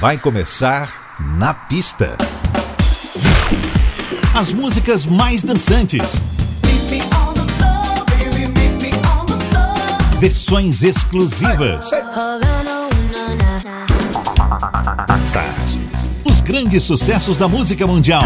Vai começar na pista. As músicas mais dançantes. Versões exclusivas. Os grandes sucessos da música mundial.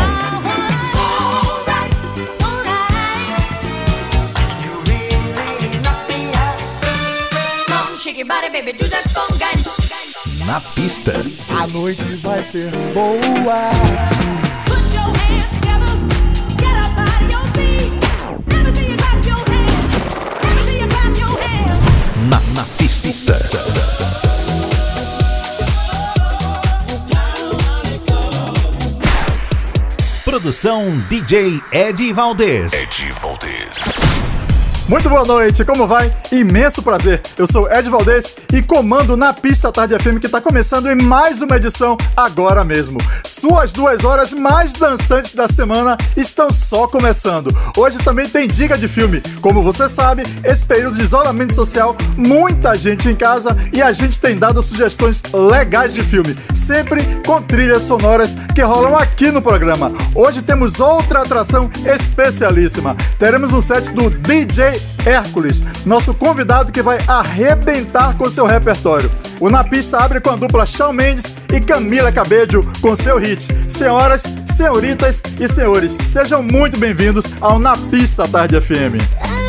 Na pista. A noite vai ser boa. Na, na pista. Produção DJ Ed Valdez. Ed Valdez. Muito boa noite, como vai? Imenso prazer. Eu sou Ed Valdez e comando na pista Tarde FM que está começando em mais uma edição agora mesmo. Suas duas horas mais dançantes da semana estão só começando. Hoje também tem dica de filme. Como você sabe, esse período de isolamento social, muita gente em casa e a gente tem dado sugestões legais de filme, sempre com trilhas sonoras que rolam aqui no programa. Hoje temos outra atração especialíssima. Teremos um set do DJ Hércules, nosso convidado que vai arrebentar com seu repertório. O Na Pista abre com a dupla Shawn Mendes e Camila Cabello com seu hit. Senhoras, senhoritas e senhores, sejam muito bem-vindos ao Na Pista Tarde FM.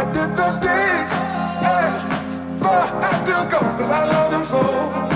I did those days and I still go, cause I love them so.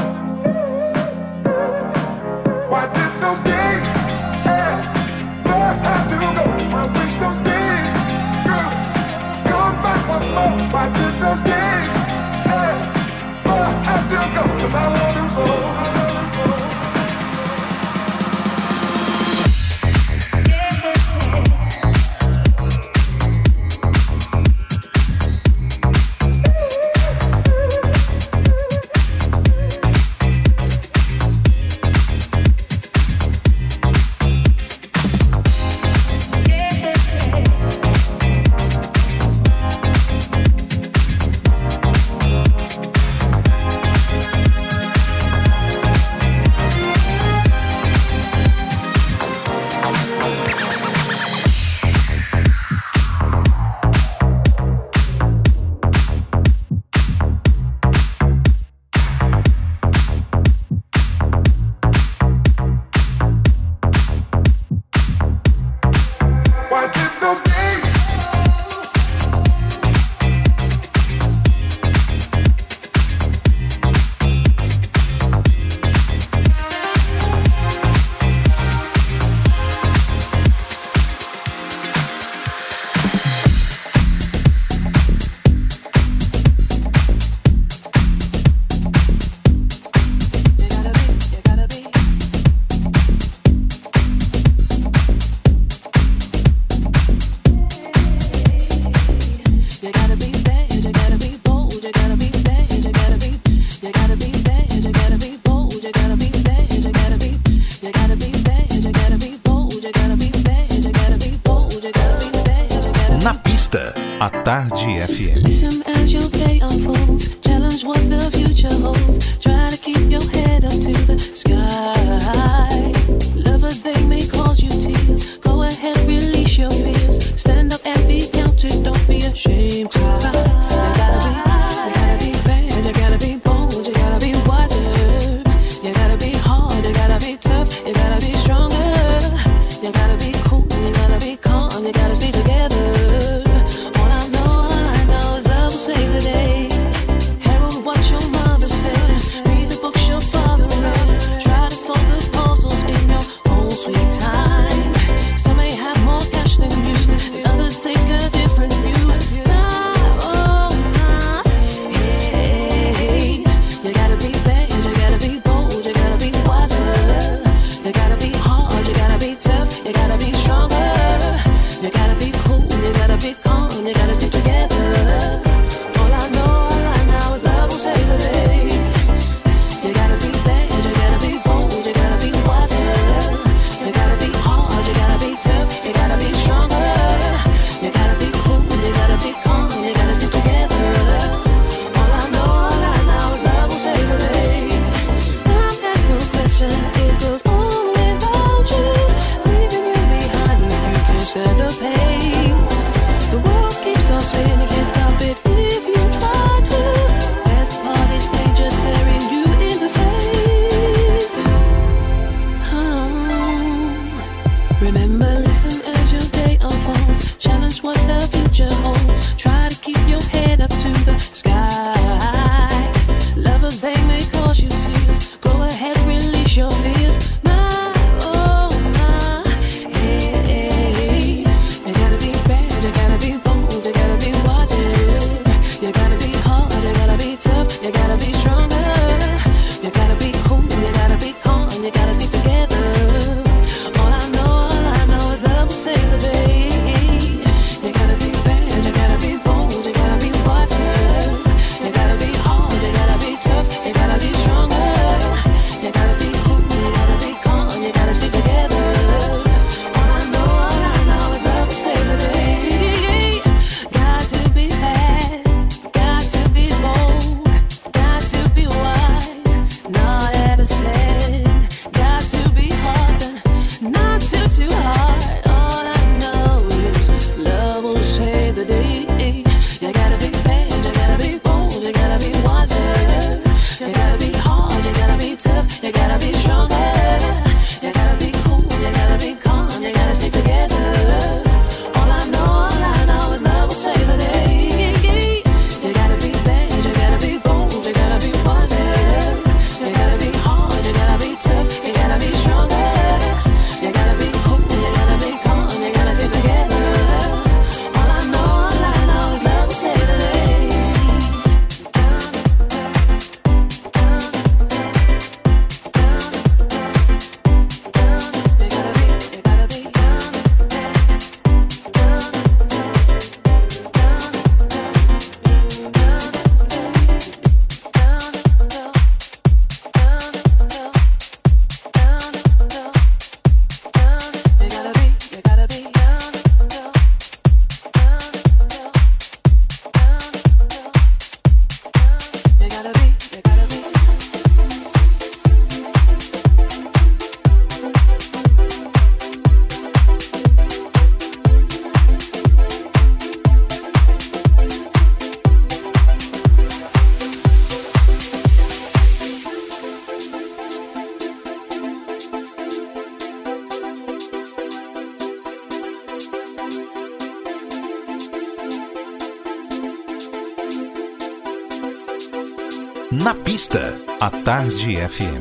Tarde FM.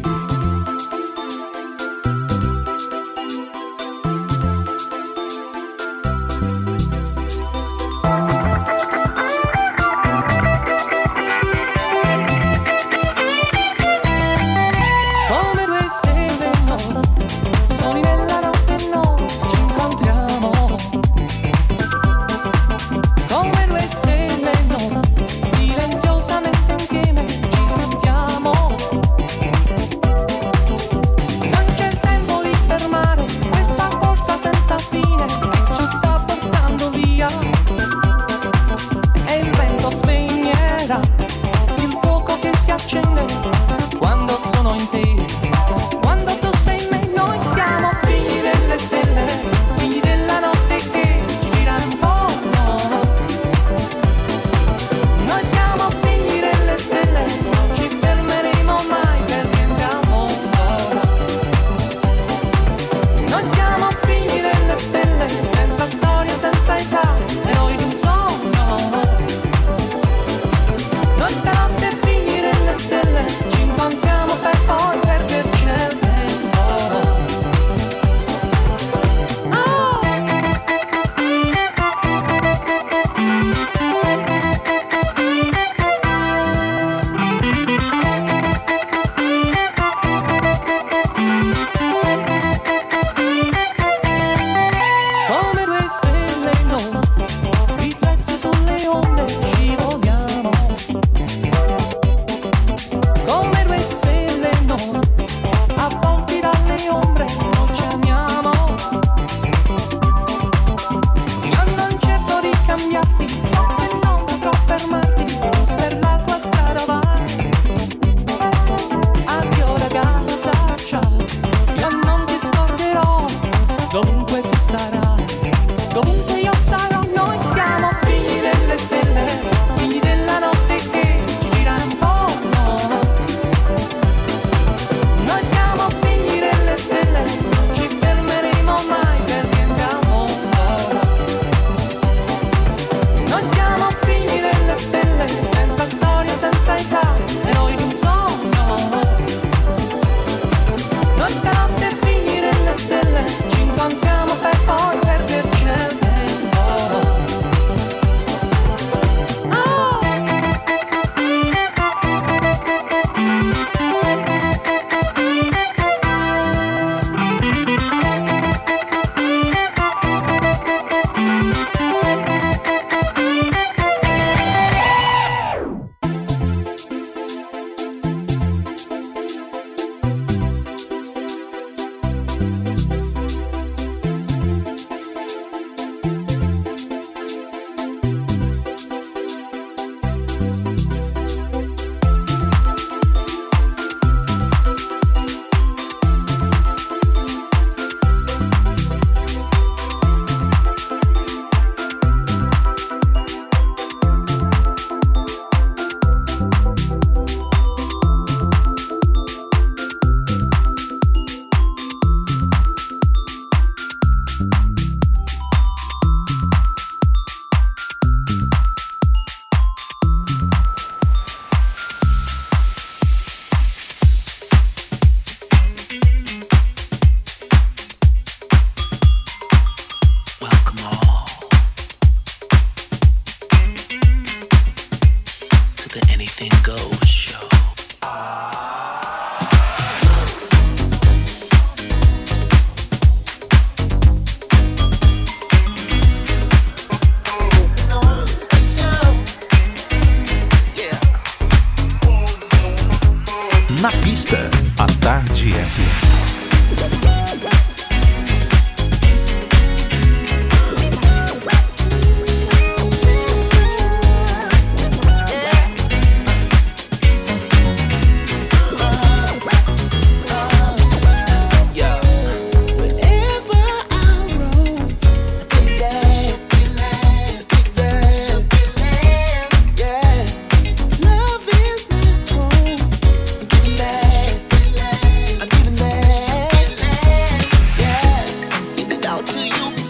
you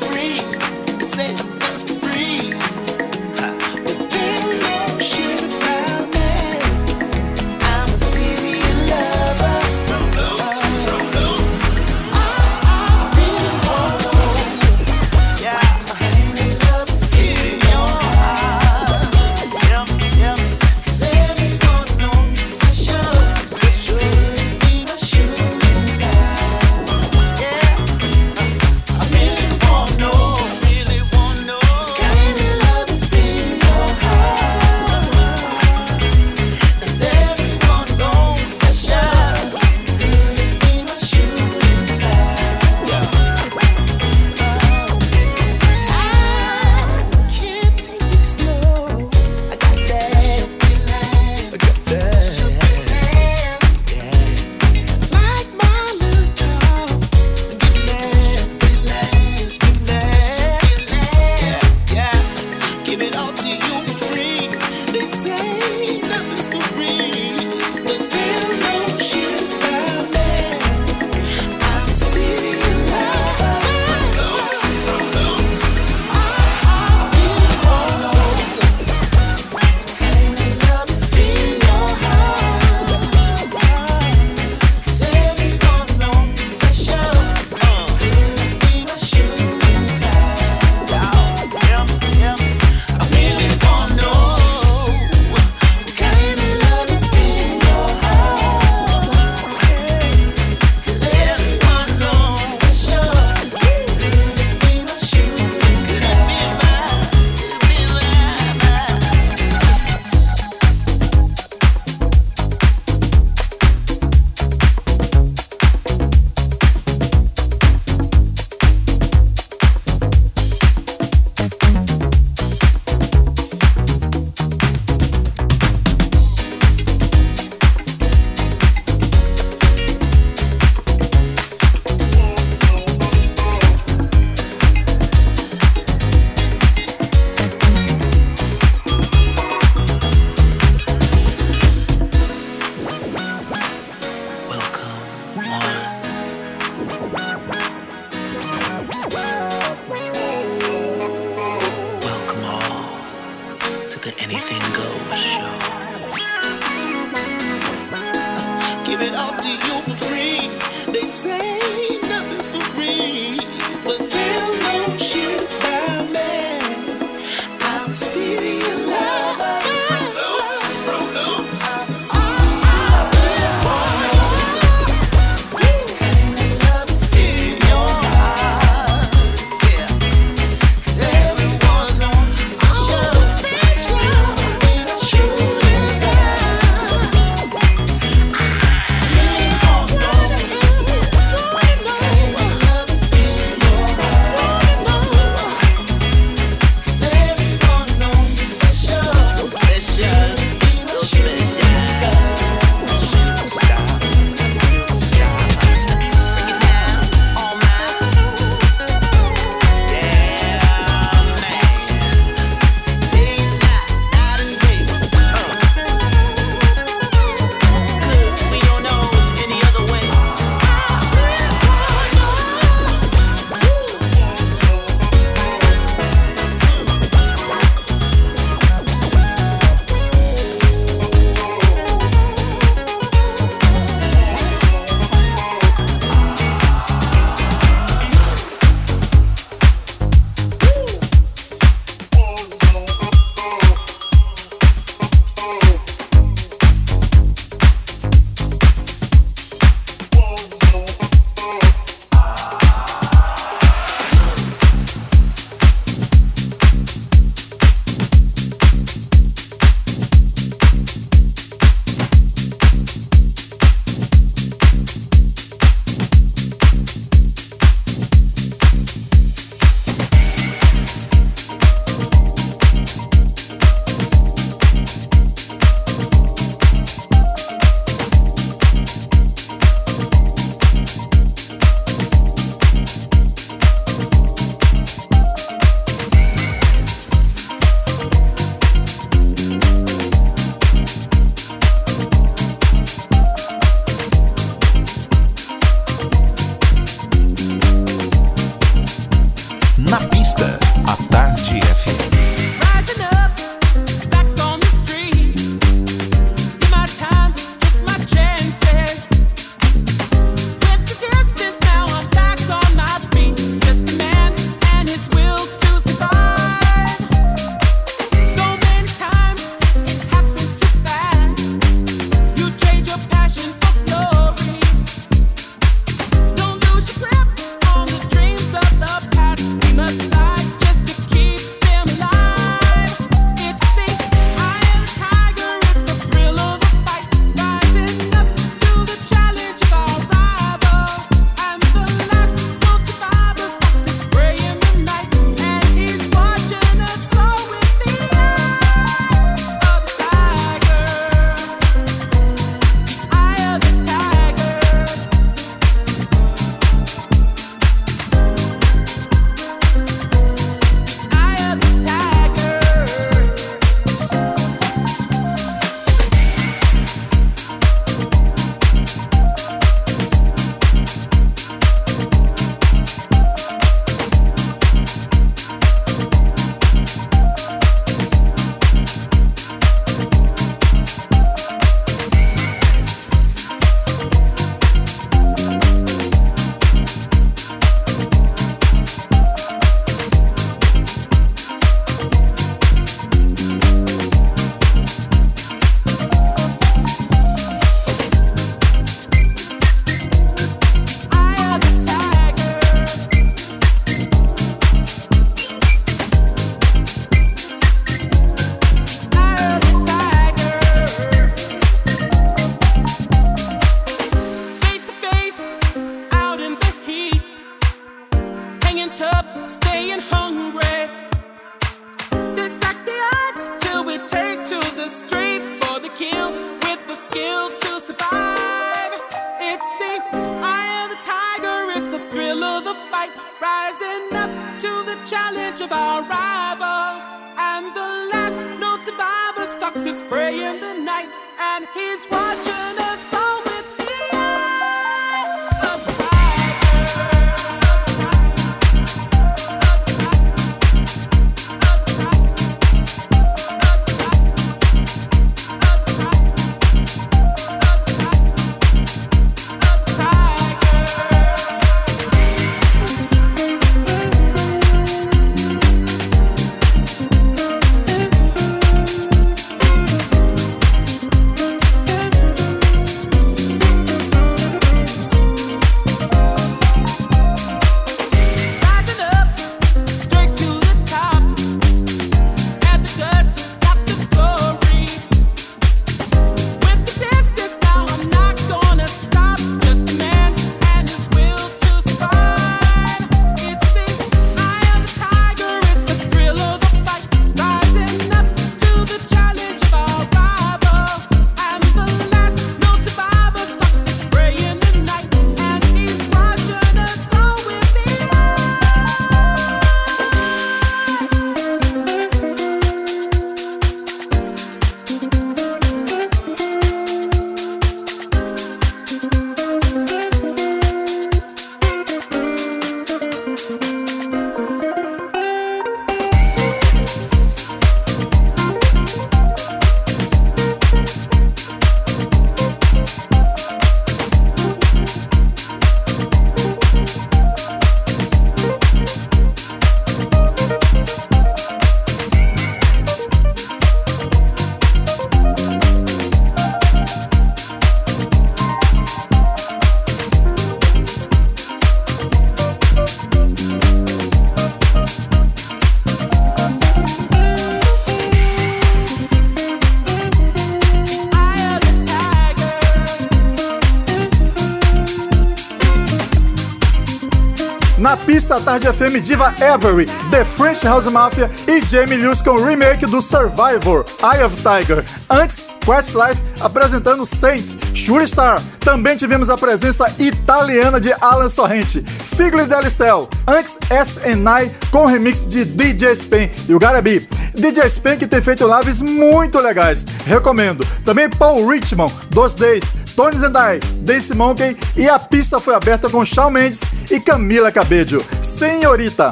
Tarde FM Diva Avery, The French House Mafia e Jamie Lewis com o remake do Survivor, Eye of Tiger. Antes, Questlife apresentando Saint, Sure Star. Também tivemos a presença italiana de Alan Sorrente, Figli Delistel. Antes, SNI com remix de DJ Spen e o Garabi. DJ Spen que tem feito lives muito legais, recomendo. Também Paul Richmond, Dos Days, Tony Zendai, Dance Monkey e a pista foi aberta com Shawn Mendes e Camila Cabello. Senhorita.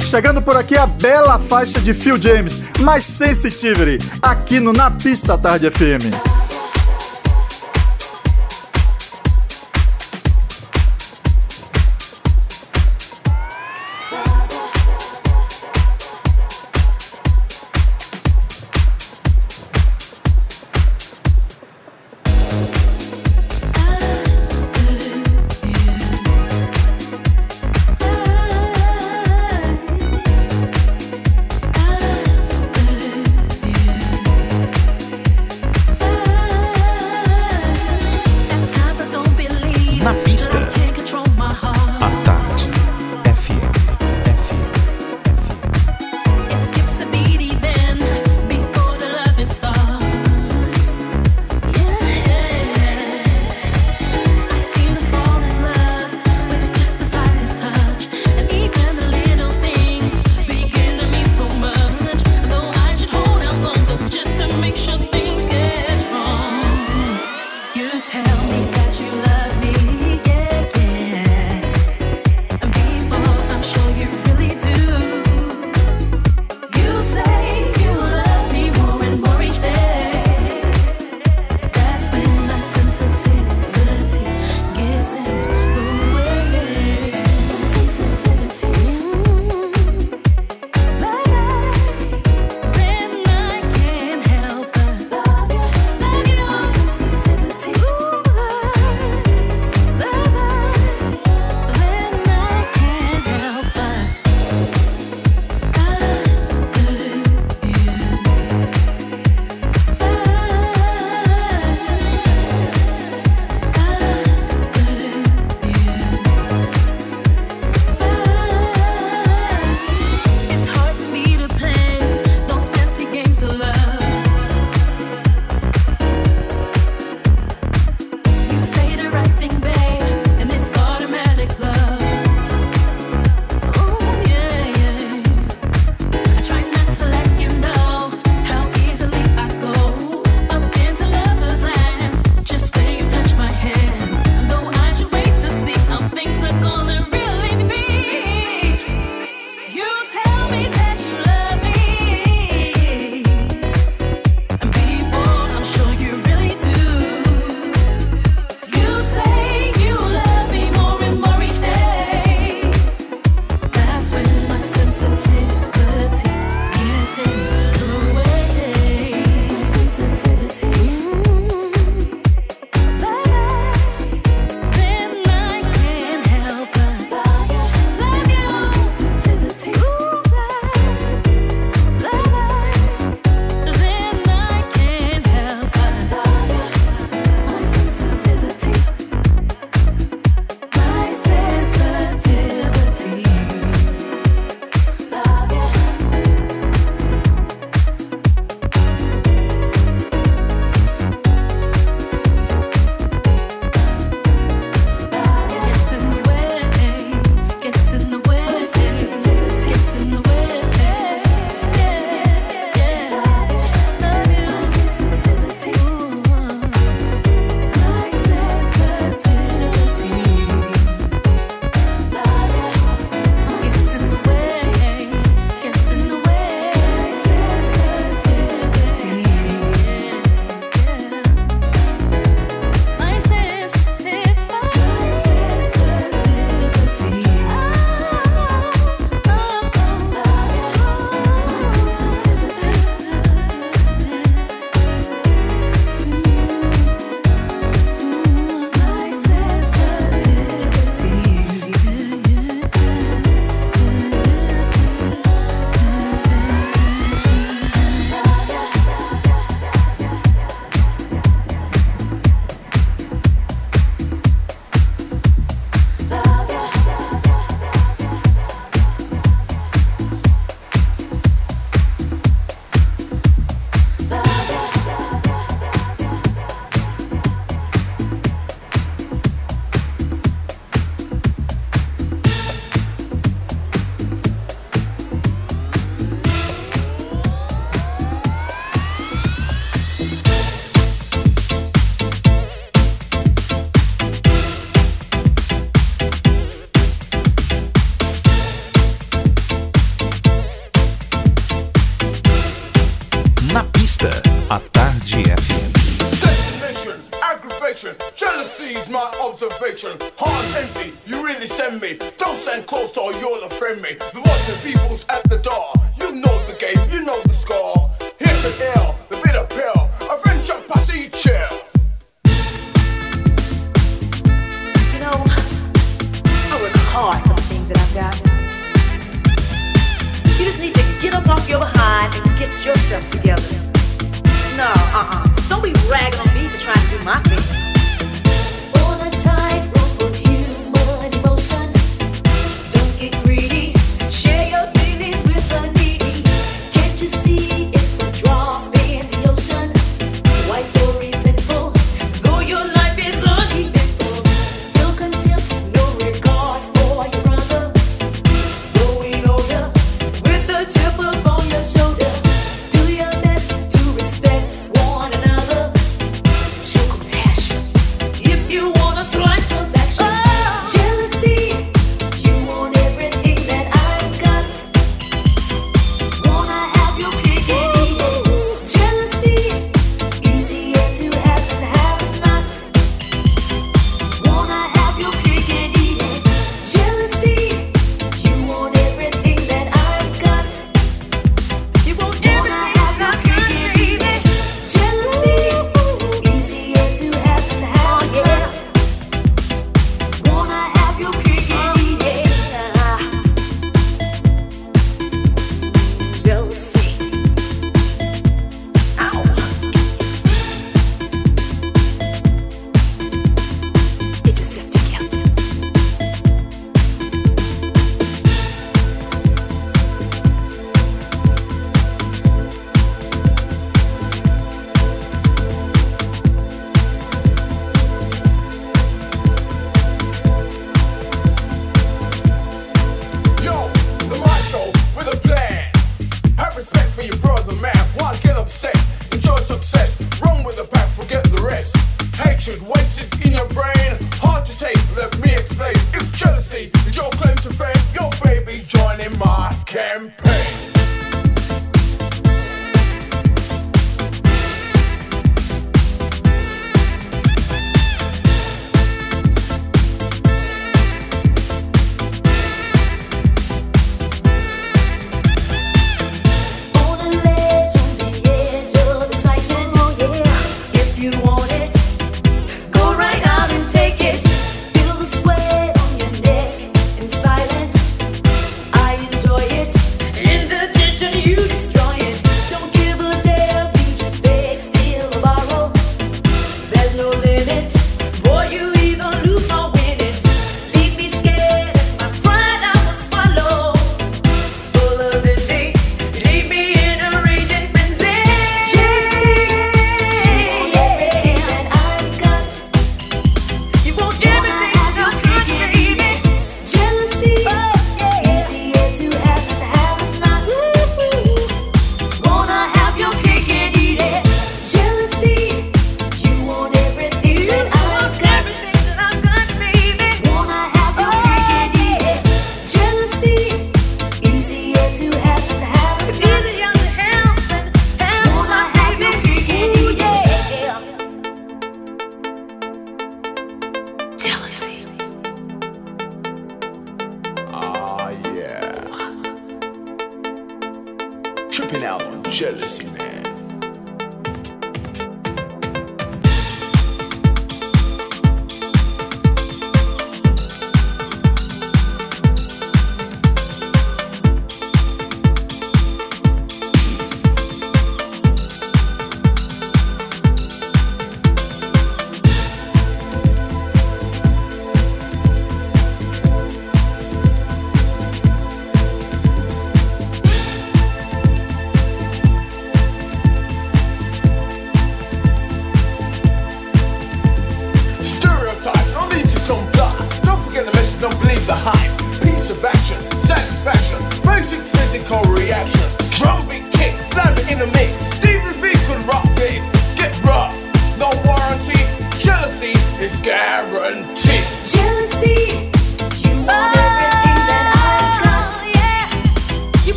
Chegando por aqui a bela faixa de Phil James, mais Sensitivity, aqui no Na Pista Tarde FM. Hard heart envy. You really send me. Don't send close or you'll offend me. The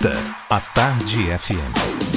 A Tarde FM.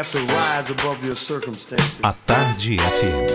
have to rise above your circumstances. A Tarde FM.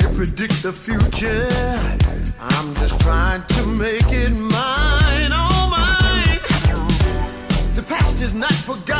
can't predict the future. I'm just trying to make it mine, all mine. The past is not forgotten.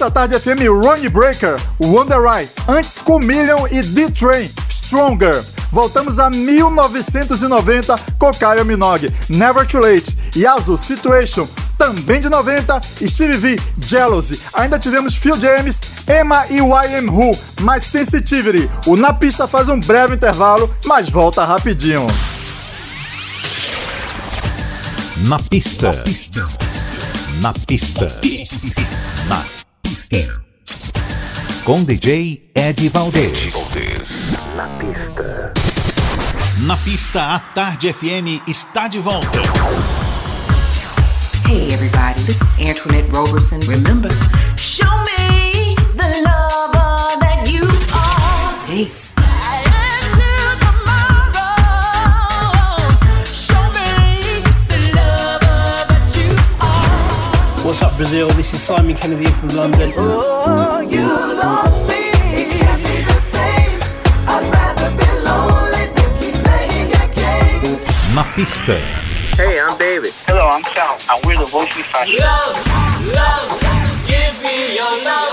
Na pista tarde FM, Ronnie Breaker, Wonder Right. Antes, Chameleon e D-Train, Stronger. Voltamos a 1990 com Kyle Minogue, Never Too Late. Yasu, Situation, também de 90, Steve V, Jealousy. Ainda tivemos Phil James, Emma e YM Who, mais Sensitivity. O Na Pista faz um breve intervalo, mas volta rapidinho. Na pista. Na pista. Na pista. Com DJ Ed Valdez. Na pista. Na pista, a Tarde FM está de volta. Hey everybody, this is Antoinette Roberson. Remember, Brazil? This is Simon Kennedy from London. Oh, you lost me. Can't be the same. I'd rather be lonely than keep playing your games. Na pista. Hey, I'm David. Hello, I'm Sal, and we're the Voice We Fashion. Love, love, give me your love.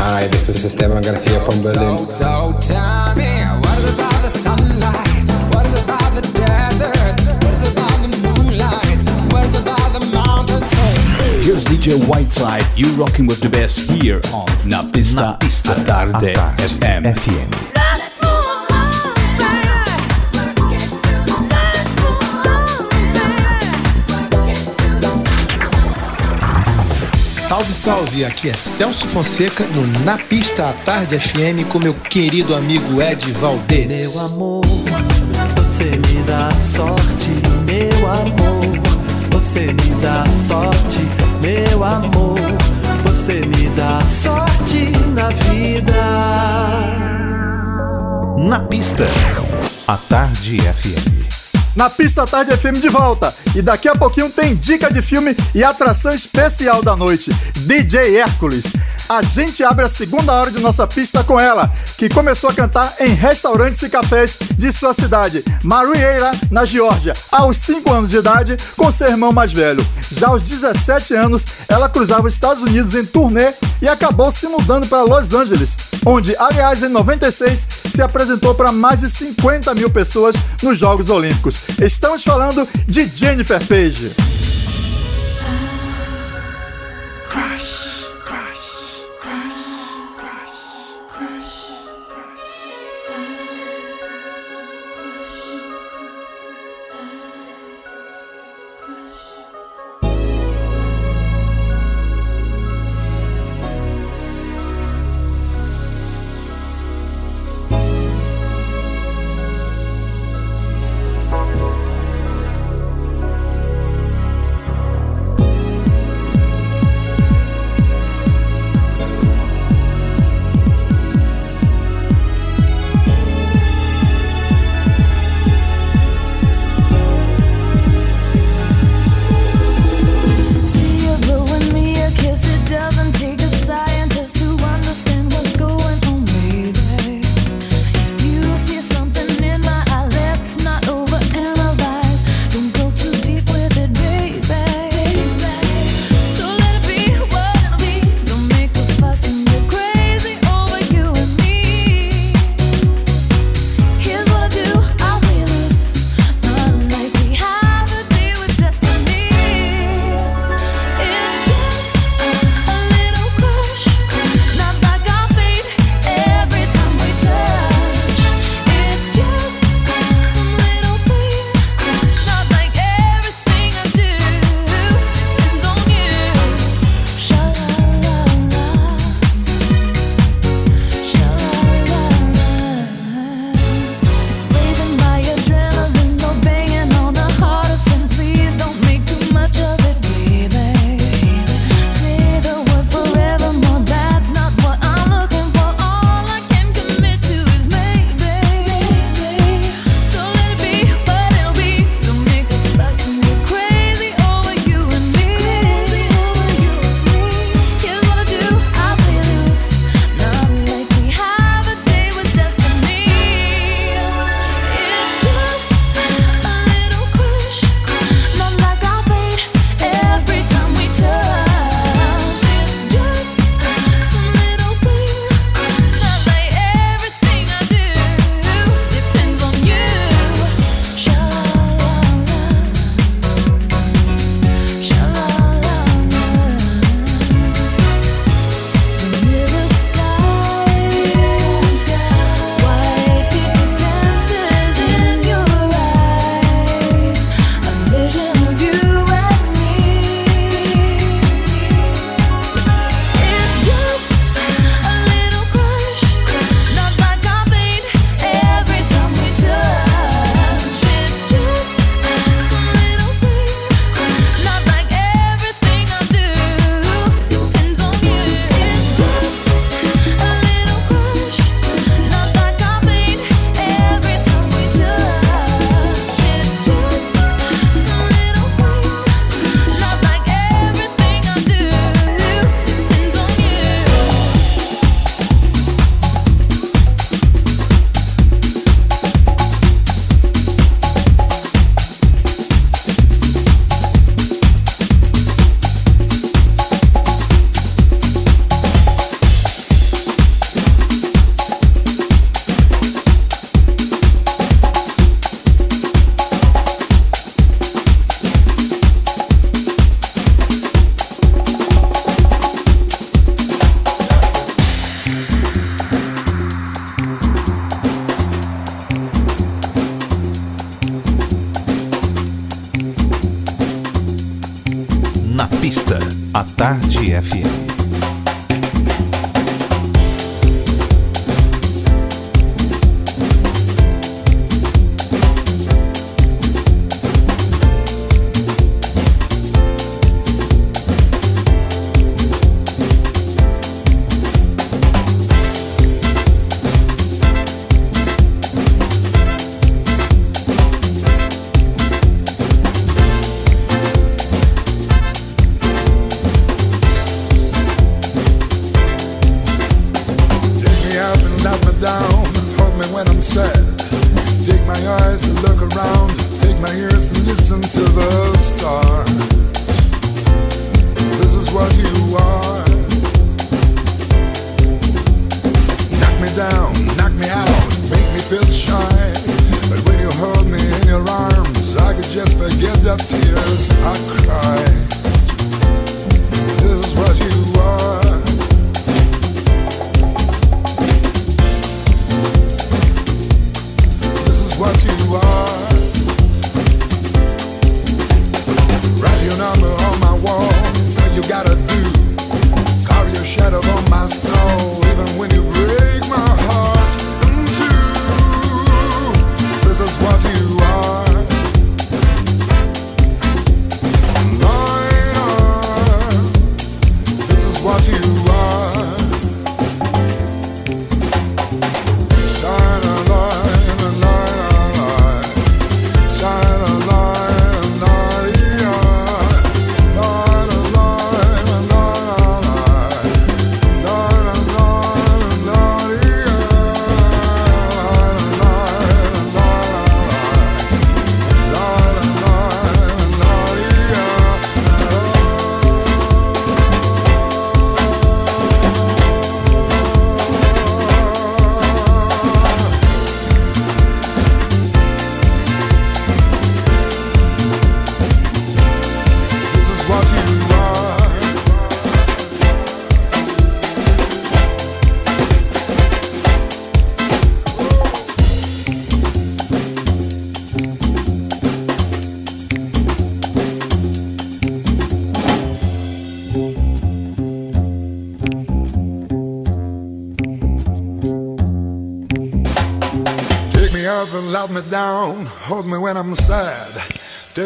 Hi, this is Esteban Garcia from Berlin. So tell me, what is about the sunlight? Here's DJ Whiteside, you rocking with the best here on Na Pista, Na Pista, a Tarde a Tarde FM. FM. Salve, salve! Aqui é Celso Fonseca no Na Pista à Tarde FM com meu querido amigo Ed Valdez. Meu amor, você me dá sorte, meu amor. Você me dá sorte, meu amor. Você me dá sorte na vida. Na pista, a Tarde FM. Na pista tarde FM de volta. E daqui a pouquinho tem dica de filme e atração especial da noite, DJ Hércules. A gente abre a segunda hora de nossa pista com ela, que começou a cantar em restaurantes e cafés de sua cidade, Marieira, na Geórgia, aos 5 anos de idade, com seu irmão mais velho. Já aos 17 anos, ela cruzava os Estados Unidos em turnê e acabou se mudando para Los Angeles, onde, aliás, em 96, se apresentou para mais de 50 mil pessoas nos Jogos Olímpicos. Estamos falando de Jennifer Page.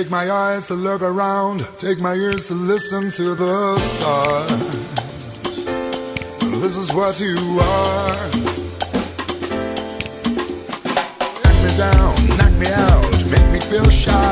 Take my eyes to look around, take my ears to listen to the stars. This is what you are. Knock me down, knock me out, make me feel shy.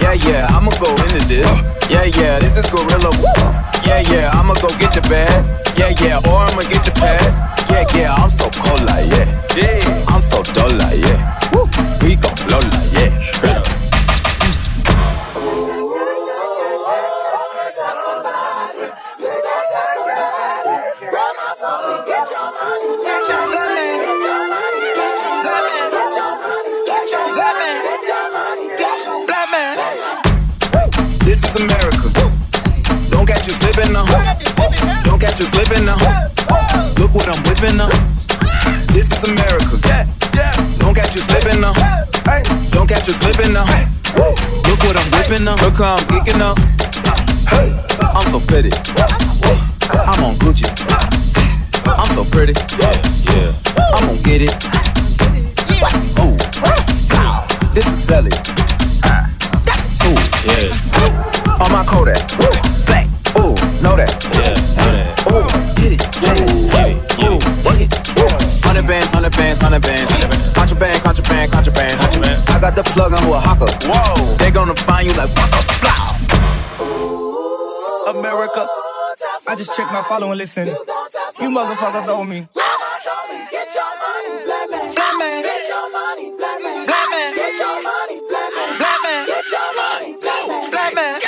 Yeah, yeah, I'ma go into this. Yeah, yeah, this is gorilla. Yeah, yeah, I'ma go get your bag. Yeah, yeah, or I'ma get your pad. Yeah, yeah, I'm so cold like yeah. I'm so dull like yeah. We gon' blow like is America. Don't catch you slipping now. Don't catch you slipping now. Look what I'm whipping now. This is America. Don't catch you slipping now. Don't catch you slipping now. Look what I'm whipping now. Look how I'm geeking up. I'm so pretty. I'm on Gucci. I'm so pretty. Yeah, yeah. I'm gonna get it. Ooh. This is Sally. Yeah. On my Kodak. Black. Ooh, know that. Yeah, know that. Ooh, get it. Get it. Get it. Get it. Work it. Hundred bands, hundred bands, hundred bands. Contraband, contraband, contraband. I got the plug on who a hawker. Whoa. They gonna find you like waka, blah. America. I just checked my follow and listen. You motherfuckers owe me. Get your money, black man. Black man. Get your money, black man. Black man. Get your money, black man. Black man. Get your money, black man. Black man.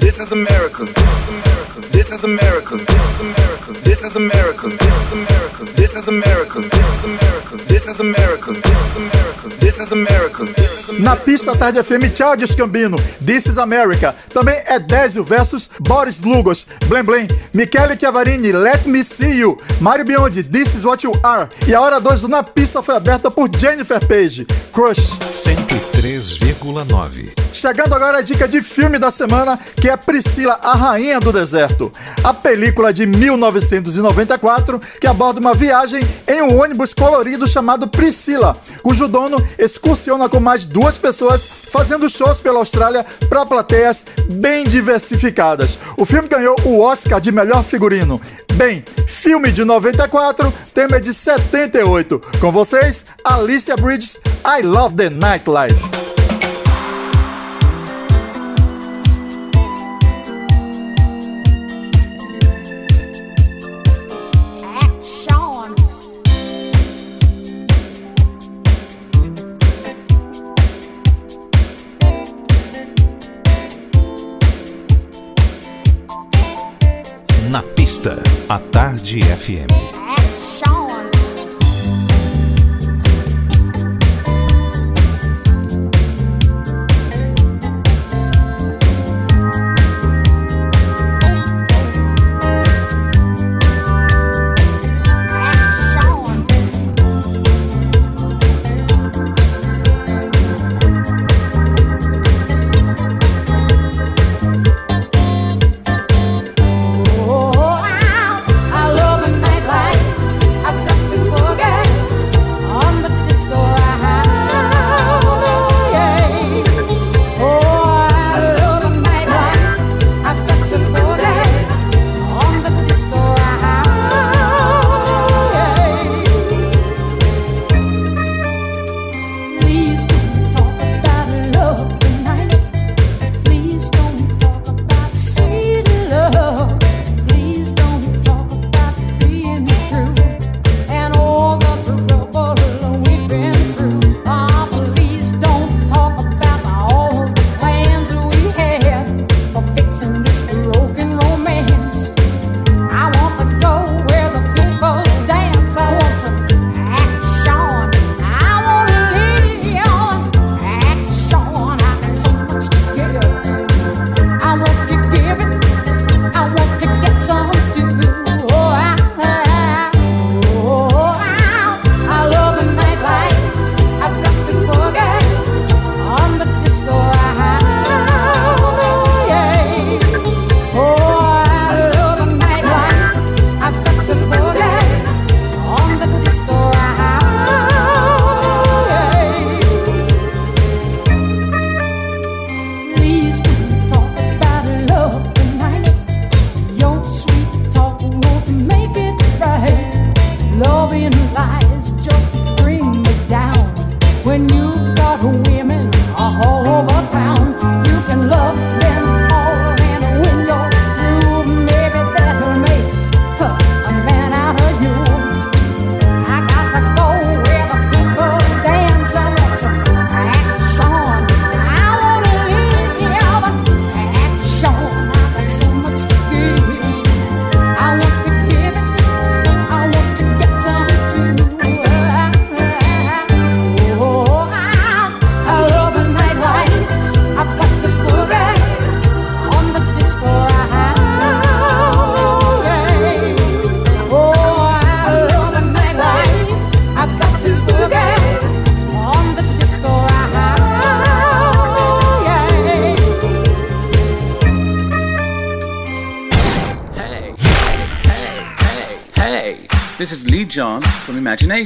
This is America. This is America. This is America. This is America. This is America. This is America. This is America. Na pista Tarde FM, Charles Gambino, This is America. Também é Désio versus Boris Lugos, Blem Blem. Michele Chiavarini, Let Me See You. Mario Biondi, This is What You Are. E a hora 2 do Na Pista foi aberta por Jennifer Page, Crush. 103,9. Chegando agora a dica de filme da semana, que é Priscila, a Rainha do Deserto. A película de 1994 que aborda uma viagem em um ônibus colorido chamado Priscila, cujo dono excursiona com mais duas pessoas fazendo shows pela Austrália para plateias bem diversificadas. O filme ganhou o Oscar de melhor figurino. Bem, filme de 94, tema de 78. Com vocês, Alicia Bridges, I Love the Nightlife. A Tarde FM.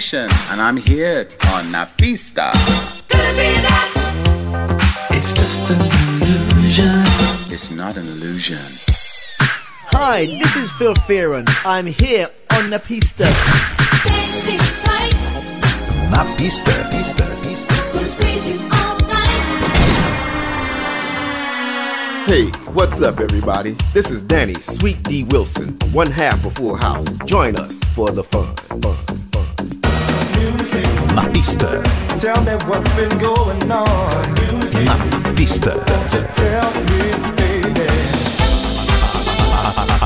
Imagination, and I'm here on Na Pista. It's just an illusion. It's not an illusion. Hi, this is Phil Fearon. I'm here on the pista. Na pista, pista, pista. Hey, what's up, everybody? This is Danny Sweet D Wilson, one half of Full House. Join us for the been going on. pista.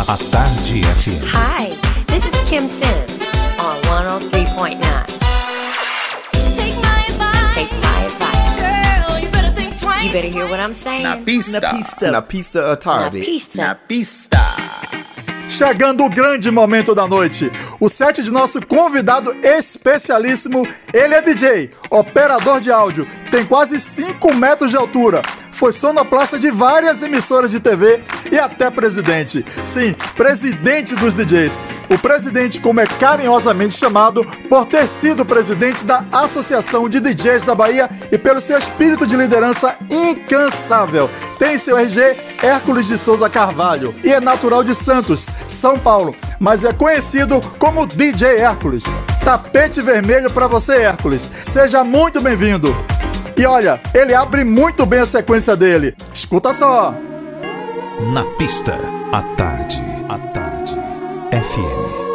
A, tarde FM. Hi, this is Kim Sims on 103.9. Take my advice. Take my advice. Girl, you better think twice. You better hear what I'm saying. Na pista. Na pista. Na pista à uh, tarde. Na pista. Na pista. Chegando o grande momento da noite, o set de nosso convidado especialíssimo. Ele é DJ, operador de áudio, tem quase 5 metros de altura, foi sonoplasta de várias emissoras de TV e até presidente. Sim, presidente dos DJs. O presidente, como é carinhosamente chamado, por ter sido presidente da Associação de DJs da Bahia e pelo seu espírito de liderança incansável. Tem seu RG Hércules de Souza Carvalho e é natural de Santos, São Paulo, mas é conhecido como DJ Hércules. Tapete vermelho para você, Hércules. Seja muito bem-vindo. E olha, ele abre muito bem a sequência dele. Escuta só. Na pista, a tarde, a tarde. FM,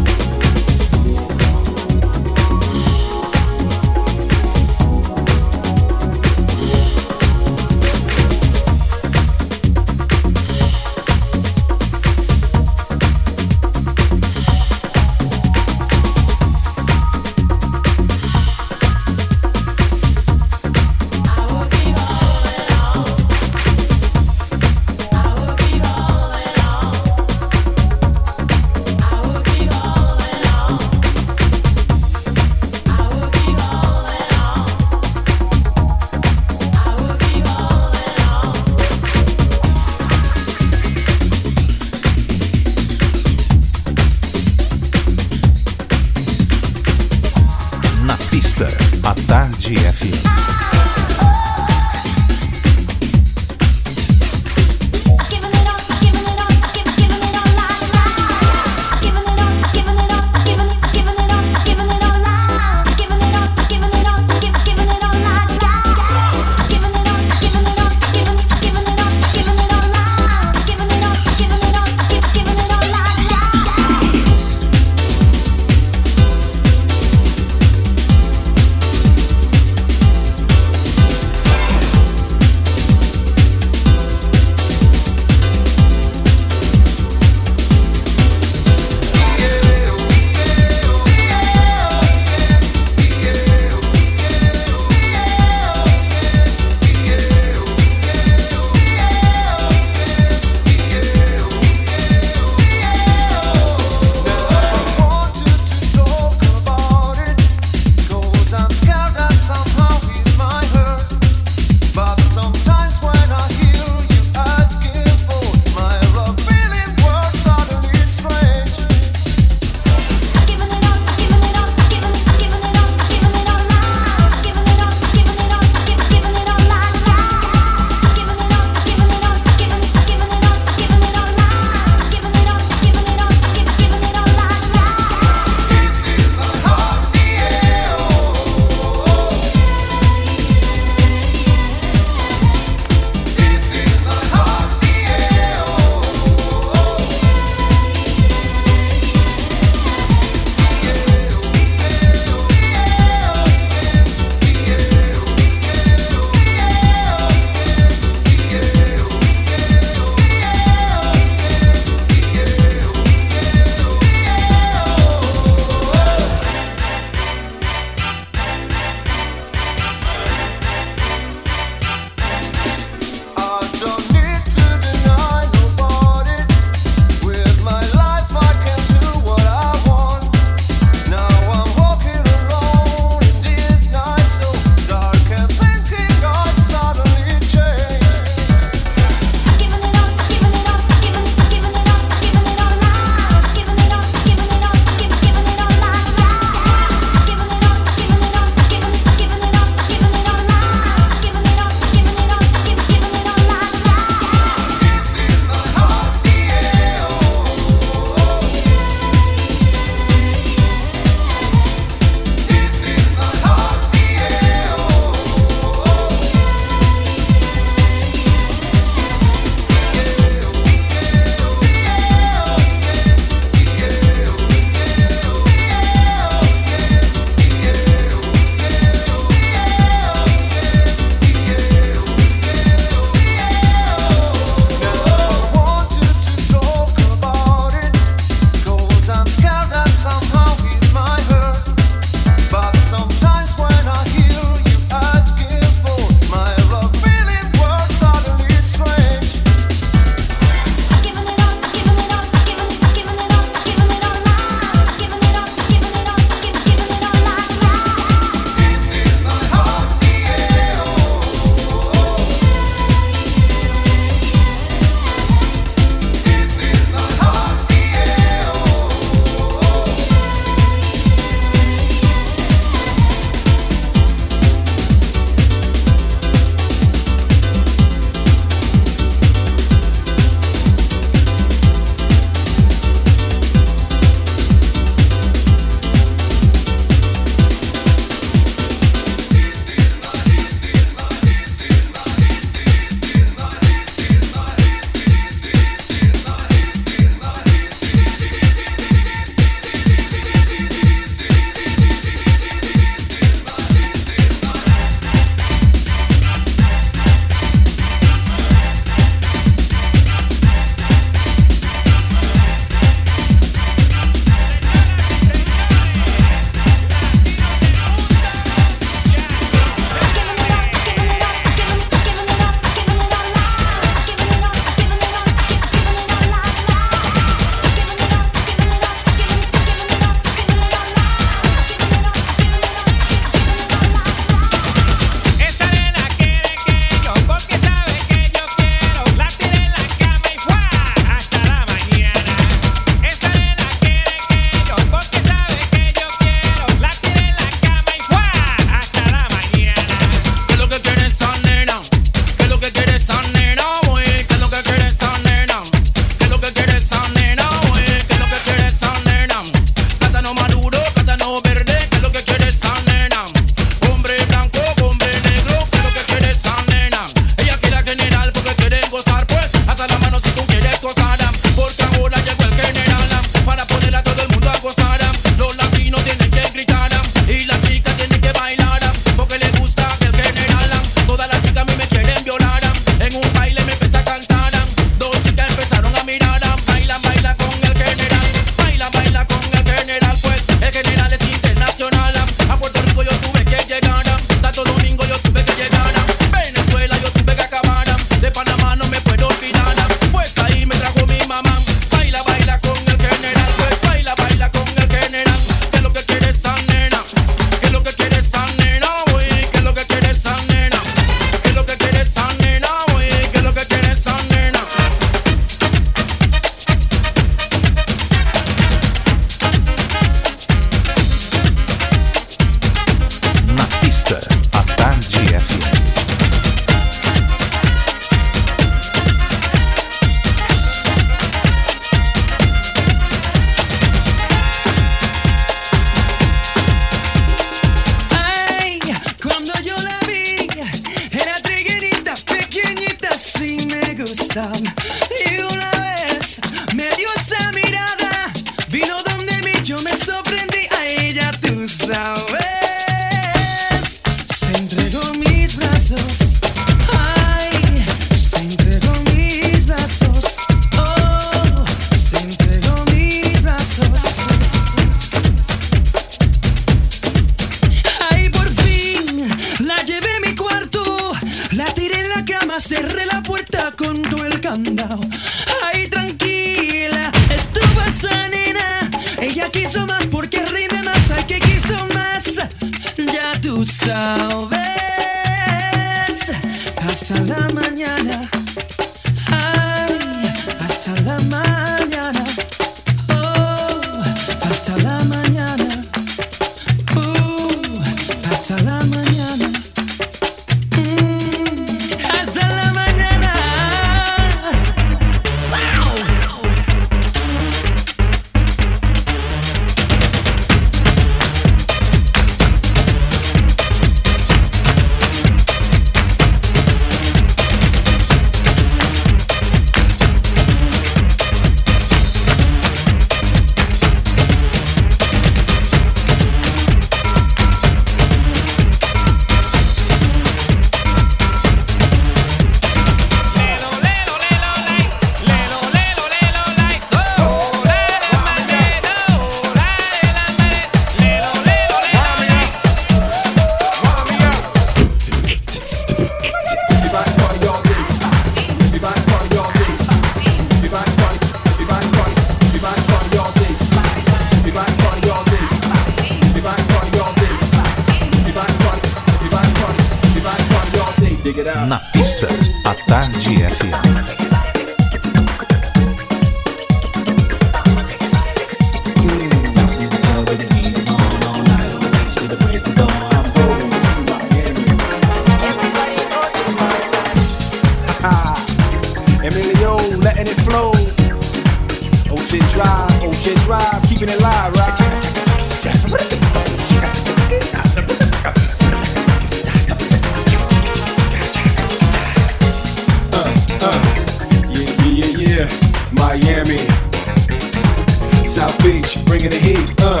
South Beach, bringing the heat. Uh.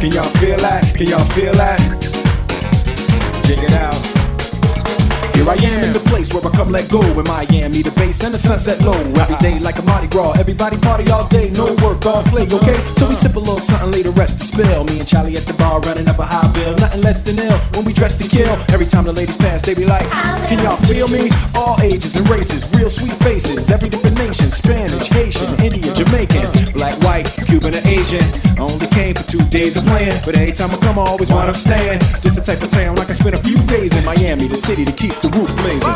Can y'all feel that? Can y'all feel that? Check it out. Here I am in the place where I come let go in Miami, the base and the sunset low. Every day like a Mardi Gras, everybody party all day, no work, all play, okay? So we sip a little something, lay the rest to spill. Me and Charlie at the bar running up a high bill, nothing less than ill when we dress to kill. Every time the ladies pass, they be like, Can y'all feel me? All ages and races, real sweet faces, every different nation Spanish, Haitian, Indian, Jamaican, black, white, Cuban, and Asian. Only came for two days of playing, but every time I come, I always wind up staying. Just the type of town like I spent a few days in Miami, the city that keeps the roof blazing.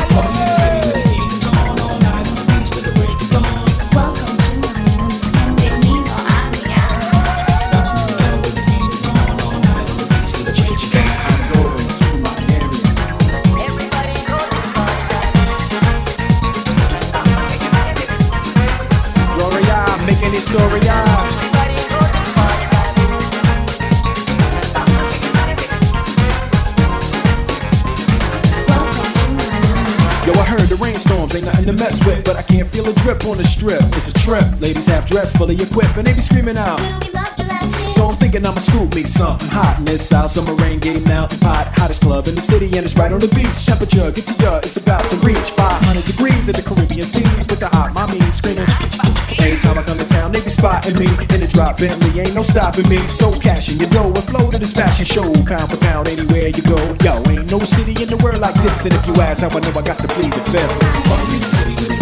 Making ain't nothing to mess with, but I can't feel a drip on the strip. It's a trip. Ladies half dressed, fully equipped, and they be screaming out. So I'm thinking I'ma scoop me something hot in this South Summer rain game mountain pot. Hottest club in the city, and it's right on the beach. Temperature, get to ya, it's about to reach 500 degrees in the Caribbean seas with the hot mommy screaming. Anytime I come to town, they be spotting me in the drop Bentley, ain't no stopping me. So cashing your dough and flow to this fashion show, pound for pound, anywhere you go. Yo, ain't no city in the world like this, and if you ask how I know, I got to plead the fifth. Check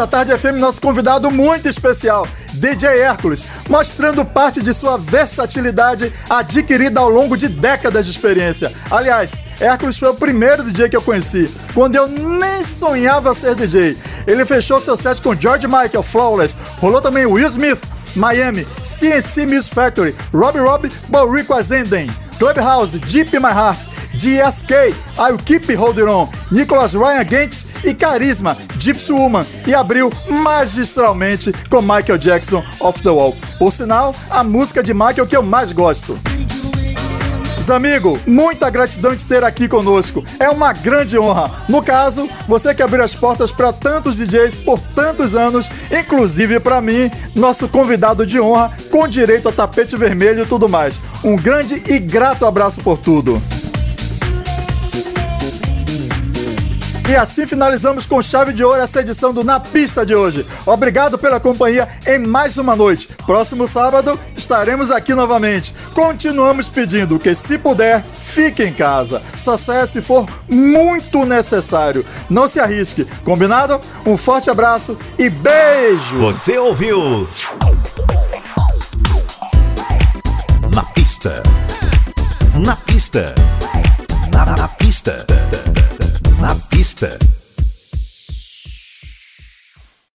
Pista Tarde FM, nosso convidado muito especial, DJ Hércules, mostrando parte de sua versatilidade adquirida ao longo de décadas de experiência. Aliás, Hércules foi o primeiro DJ que eu conheci, quando eu nem sonhava ser DJ. Ele fechou seu set com George Michael, Flawless, rolou também Will Smith, Miami, CNC Music Factory, Robbie Robbie, Baurico Azenden, Clubhouse, Deep My Heart, GSK, I'll Keep Holding On, Nicholas Ryan Gantz e Carisma, Gypsy Woman e abriu magistralmente com Michael Jackson Off the Wall. Por sinal, a música de Michael que eu mais gosto. Amigo, muita gratidão de ter aqui conosco. É uma grande honra. No caso, você que abriu as portas para tantos DJs por tantos anos, inclusive para mim, nosso convidado de honra, com direito a tapete vermelho e tudo mais. Um grande e grato abraço por tudo. E assim finalizamos com chave de ouro essa edição do Na Pista de hoje. Obrigado pela companhia em mais uma noite. Próximo sábado estaremos aqui novamente. Continuamos pedindo que, se puder, fique em casa. Só saia se for muito necessário. Não se arrisque. Combinado? Um forte abraço e beijo! Você ouviu? Na pista. Na pista. Na, na. Na pista. Mixte.